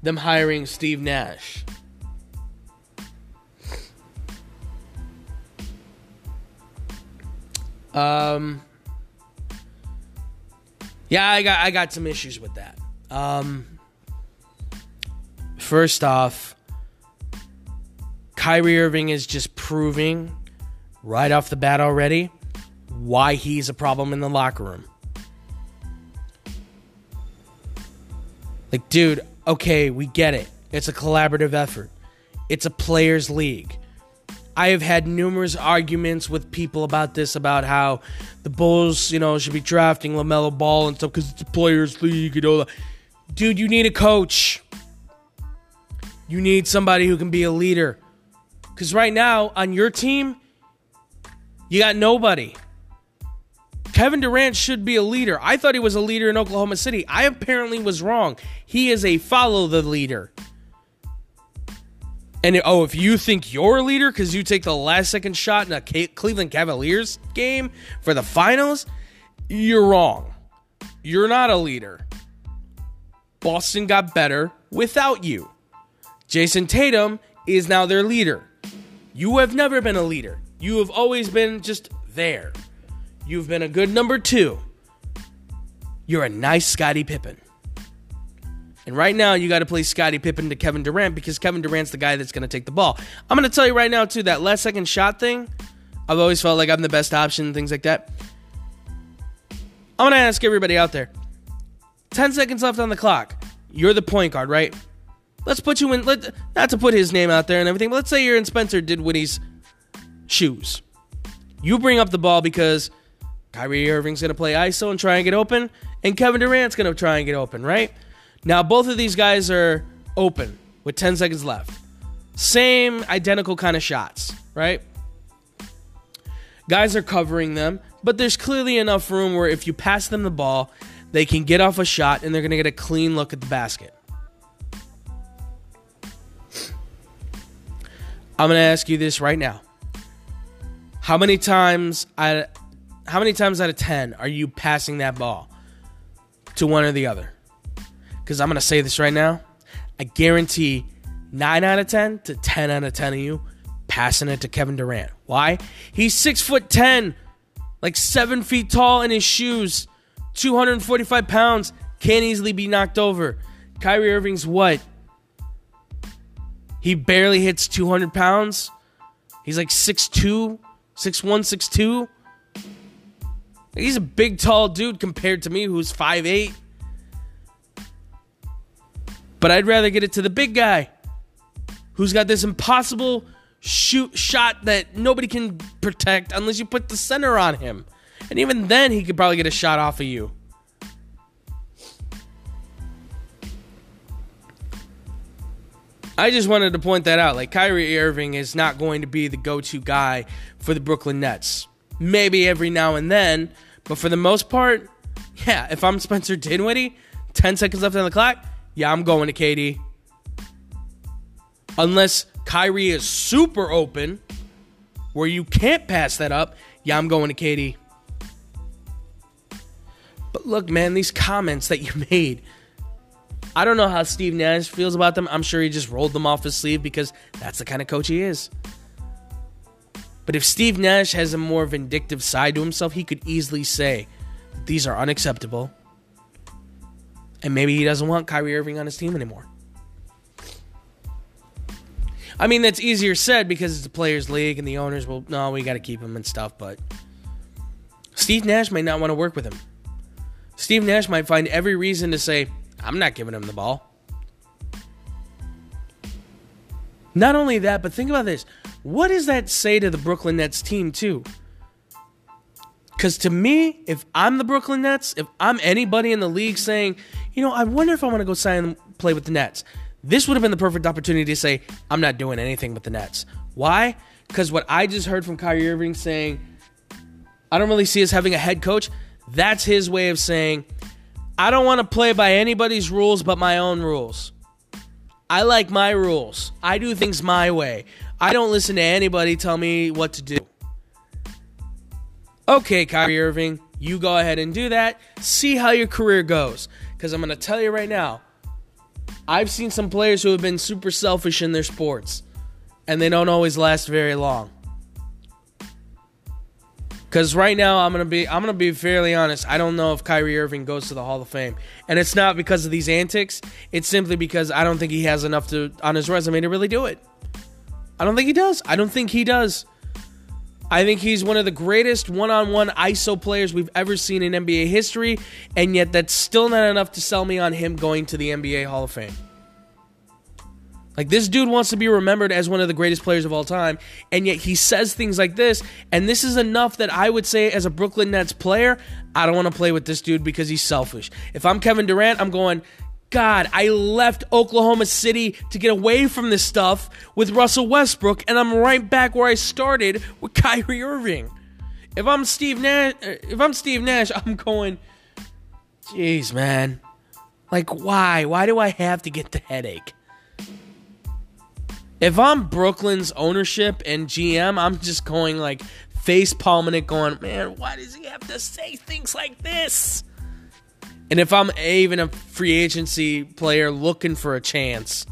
them hiring Steve Nash. Um yeah, I got I got some issues with that. Um, first off, Kyrie Irving is just proving right off the bat already why he's a problem in the locker room. Like, dude, okay, we get it. It's a collaborative effort. It's a players' league. I have had numerous arguments with people about this, about how the Bulls, you know, should be drafting LaMelo Ball and stuff because it's a players' league and all. Dude, you need a coach. You need somebody who can be a leader. Because right now, on your team, you got nobody. Kevin Durant should be a leader. I thought he was a leader in Oklahoma City. I apparently was wrong. He is a follow the leader. And oh, if you think you're a leader because you take the last second shot in a Cleveland Cavaliers game for the finals, you're wrong. You're not a leader. Boston got better without you. Jayson Tatum is now their leader. You have never been a leader. You have always been just there. You've been a good number two. You're a nice Scottie Pippen. And right now, you got to play Scottie Pippen to Kevin Durant because Kevin Durant's the guy that's going to take the ball. I'm going to tell you right now, too, that last second shot thing, I've always felt like I'm the best option, things like that. I'm going to ask everybody out there 10 seconds left on the clock. You're the point guard, right? Let's put you in, let, not to put his name out there and everything, but let's say you're in Spencer Dinwiddie's shoes. You bring up the ball because Kyrie Irving's going to play ISO and try and get open, and Kevin Durant's going to try and get open, right? Now, both of these guys are open with 10 seconds left. Same identical kind of shots, right? Guys are covering them, but there's clearly enough room where if you pass them the ball, they can get off a shot and they're going to get a clean look at the basket. I'm going to ask you this right now. How many times I how many times out of 10 are you passing that ball to one or the other? because I'm going to say this right now. I guarantee 9 out of 10 to 10 out of 10 of you passing it to Kevin Durant. Why? He's 6 foot 10, like 7 feet tall in his shoes, 245 pounds, can't easily be knocked over. Kyrie Irving's what? He barely hits 200 pounds. He's like 6'2, 6'1, 6'2. He's a big, tall dude compared to me, who's 5'8. But I'd rather get it to the big guy who's got this impossible shoot shot that nobody can protect unless you put the center on him. And even then he could probably get a shot off of you. I just wanted to point that out. Like Kyrie Irving is not going to be the go-to guy for the Brooklyn Nets. Maybe every now and then, but for the most part, yeah, if I'm Spencer Dinwiddie, 10 seconds left on the clock, yeah, I'm going to KD. Unless Kyrie is super open, where you can't pass that up, yeah, I'm going to KD. But look, man, these comments that you made, I don't know how Steve Nash feels about them. I'm sure he just rolled them off his sleeve because that's the kind of coach he is. But if Steve Nash has a more vindictive side to himself, he could easily say, These are unacceptable. And maybe he doesn't want Kyrie Irving on his team anymore. I mean, that's easier said because it's a players' league and the owners will, no, we got to keep him and stuff. But Steve Nash might not want to work with him. Steve Nash might find every reason to say, I'm not giving him the ball. Not only that, but think about this. What does that say to the Brooklyn Nets team, too? Because to me, if I'm the Brooklyn Nets, if I'm anybody in the league saying, you know, I wonder if I want to go sign and play with the Nets, this would have been the perfect opportunity to say, I'm not doing anything with the Nets. Why? Because what I just heard from Kyrie Irving saying, I don't really see us having a head coach, that's his way of saying, I don't want to play by anybody's rules but my own rules. I like my rules. I do things my way. I don't listen to anybody tell me what to do. Okay, Kyrie Irving, you go ahead and do that. See how your career goes. Because I'm going to tell you right now, I've seen some players who have been super selfish in their sports, and they don't always last very long. Because right now, I'm gonna be I'm gonna be fairly honest. I don't know if Kyrie Irving goes to the Hall of Fame, and it's not because of these antics. It's simply because I don't think he has enough to on his resume to really do it. I don't think he does. I don't think he does. I think he's one of the greatest one-on-one ISO players we've ever seen in NBA history, and yet that's still not enough to sell me on him going to the NBA Hall of Fame. Like this dude wants to be remembered as one of the greatest players of all time, and yet he says things like this, and this is enough that I would say as a Brooklyn Nets player, I don't want to play with this dude because he's selfish. If I'm Kevin Durant, I'm going, God, I left Oklahoma City to get away from this stuff with Russell Westbrook, and I'm right back where I started with Kyrie Irving. If I'm Steve Nash, if I'm Steve Nash, I'm going, jeez, man. Like, why? Why do I have to get the headache? If I'm Brooklyn's ownership and GM, I'm just going like face palming it, going, man, why does he have to say things like this? And if I'm even a free agency player looking for a chance,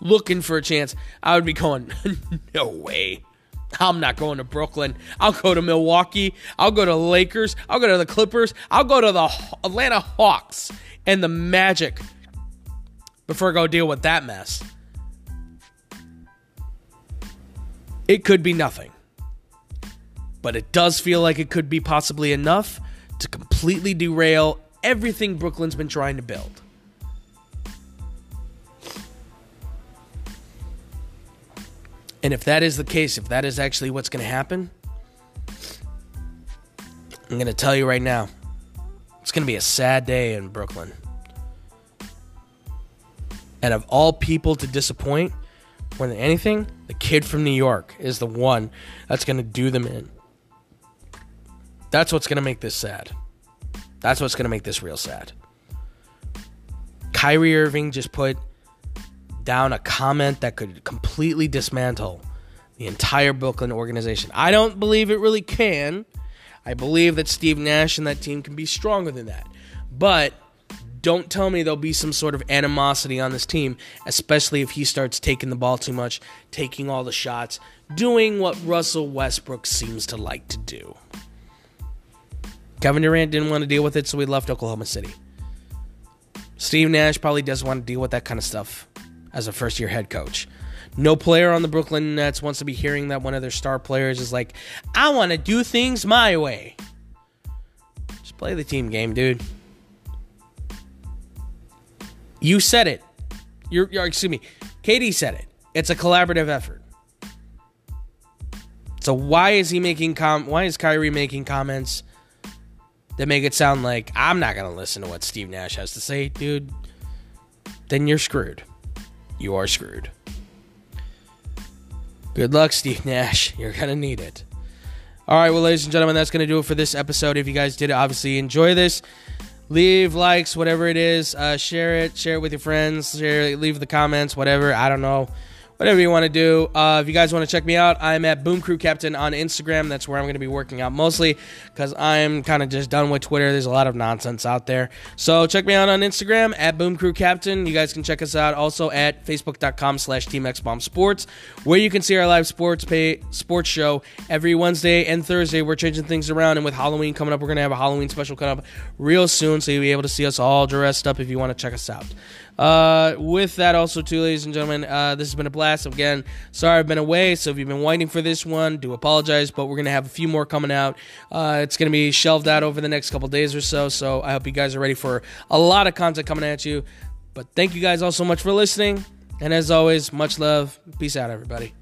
looking for a chance, I would be going, no way. I'm not going to Brooklyn. I'll go to Milwaukee. I'll go to Lakers. I'll go to the Clippers. I'll go to the Atlanta Hawks and the Magic before I go deal with that mess. It could be nothing. But it does feel like it could be possibly enough to completely derail everything Brooklyn's been trying to build. And if that is the case, if that is actually what's going to happen, I'm going to tell you right now, it's going to be a sad day in Brooklyn. And of all people to disappoint, more than anything, the kid from New York is the one that's going to do them in. That's what's going to make this sad. That's what's going to make this real sad. Kyrie Irving just put down a comment that could completely dismantle the entire Brooklyn organization. I don't believe it really can. I believe that Steve Nash and that team can be stronger than that. But don't tell me there'll be some sort of animosity on this team, especially if he starts taking the ball too much, taking all the shots, doing what Russell Westbrook seems to like to do. Kevin Durant didn't want to deal with it, so he left Oklahoma City. Steve Nash probably doesn't want to deal with that kind of stuff as a first year head coach. No player on the Brooklyn Nets wants to be hearing that one of their star players is like, I want to do things my way. Just play the team game, dude. You said it. You're, you're excuse me. KD said it. It's a collaborative effort. So why is he making com? Why is Kyrie making comments that make it sound like I'm not gonna listen to what Steve Nash has to say, dude? Then you're screwed. You are screwed. Good luck, Steve Nash. You're gonna need it. All right, well, ladies and gentlemen, that's gonna do it for this episode. If you guys did obviously enjoy this, leave likes, whatever it is. Uh, share it, share it with your friends. Share, leave the comments, whatever. I don't know, whatever you want to do. Uh, if you guys want to check me out, I'm at Boom Crew Captain on Instagram. That's where I'm going to be working out mostly because I'm kind of just done with Twitter. There's a lot of nonsense out there. So check me out on Instagram at Boom Crew Captain. You guys can check us out also at facebook.com slash Sports, where you can see our live sports pay sports show every Wednesday and Thursday. We're changing things around, and with Halloween coming up, we're going to have a Halloween special coming up real soon, so you'll be able to see us all dressed up if you want to check us out. Uh, with that, also, too, ladies and gentlemen, uh, this has been a blast. Again, sorry I've been away. So if you've been waiting for this one, do apologize. But we're gonna have a few more coming out. Uh, it's gonna be shelved out over the next couple days or so. So I hope you guys are ready for a lot of content coming at you. But thank you guys all so much for listening. And as always, much love. Peace out, everybody.